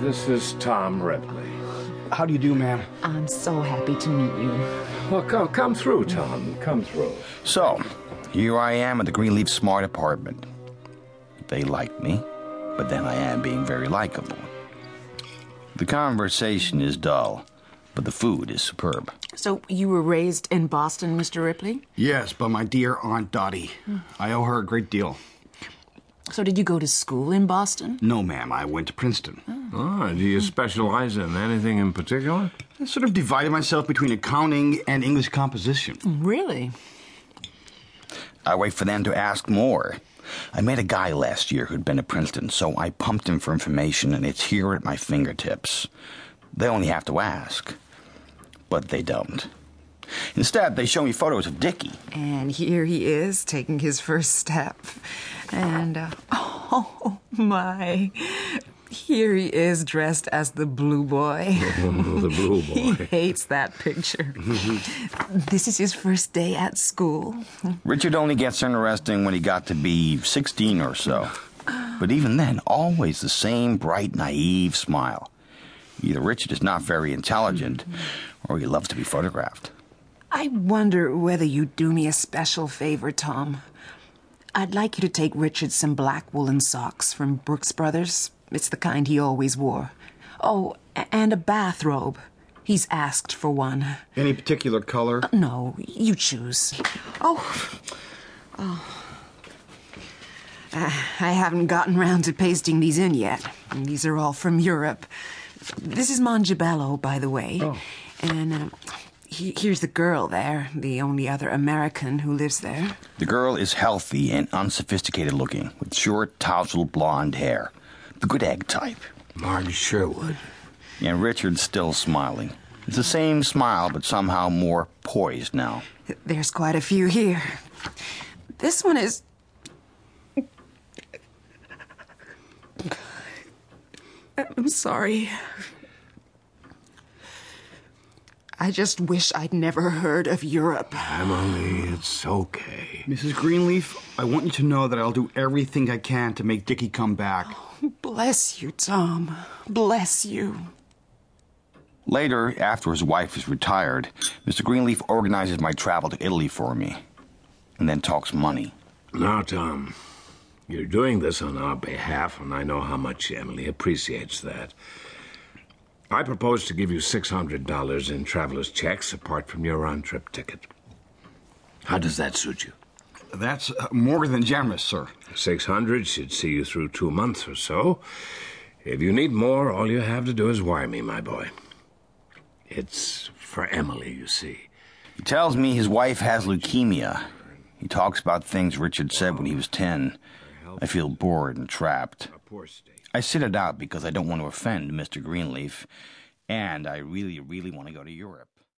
this is Tom Ripley. How do you do, ma'am? I'm so happy to meet you. Well, come, come through, Tom. Come through. So, here I am at the Greenleaf Smart apartment. They like me, but then I am being very likable. The conversation is dull, but the food is superb. So, you were raised in Boston, Mr. Ripley? Yes, but my dear Aunt Dottie. Hmm. I owe her a great deal. So, did you go to school in Boston? No, ma'am, I went to Princeton. Oh, do you specialize in anything in particular? I sort of divided myself between accounting and English composition. Really? I wait for them to ask more. I met a guy last year who'd been to Princeton, so I pumped him for information, and it's here at my fingertips. They only have to ask. But they don't. Instead, they show me photos of Dickie. And here he is taking his first step. And, uh, oh my. Here he is dressed as the blue boy. the blue boy. He hates that picture. this is his first day at school. Richard only gets interesting when he got to be 16 or so. But even then, always the same bright, naive smile. Either Richard is not very intelligent, or he loves to be photographed. I wonder whether you'd do me a special favor, Tom. I'd like you to take Richard some black woolen socks from Brooks Brothers. It's the kind he always wore. Oh, and a bathrobe. He's asked for one. Any particular color? No, you choose. Oh. Oh. Uh, I haven't gotten round to pasting these in yet. These are all from Europe. This is Mongibello, by the way. Oh. And uh, he, here's the girl there, the only other American who lives there. The girl is healthy and unsophisticated looking, with short, tousled blonde hair. The good egg type. Marge Sherwood. And Richard's still smiling. It's the same smile, but somehow more poised now. There's quite a few here. This one is. I'm sorry. I just wish I'd never heard of Europe. Emily, it's okay. Mrs. Greenleaf, I want you to know that I'll do everything I can to make Dickie come back. Oh, bless you, Tom. Bless you. Later, after his wife is retired, Mr. Greenleaf organizes my travel to Italy for me, and then talks money. Now, Tom, you're doing this on our behalf, and I know how much Emily appreciates that. I propose to give you $600 in traveler's checks apart from your round trip ticket. How does that suit you? That's uh, more than generous, sir. 600 should see you through two months or so. If you need more, all you have to do is wire me, my boy. It's for Emily, you see. He tells me his wife has leukemia. He talks about things Richard said when he was 10. I feel bored and trapped. Poor state. I sit it out because I don't want to offend Mr. Greenleaf, and I really, really want to go to Europe.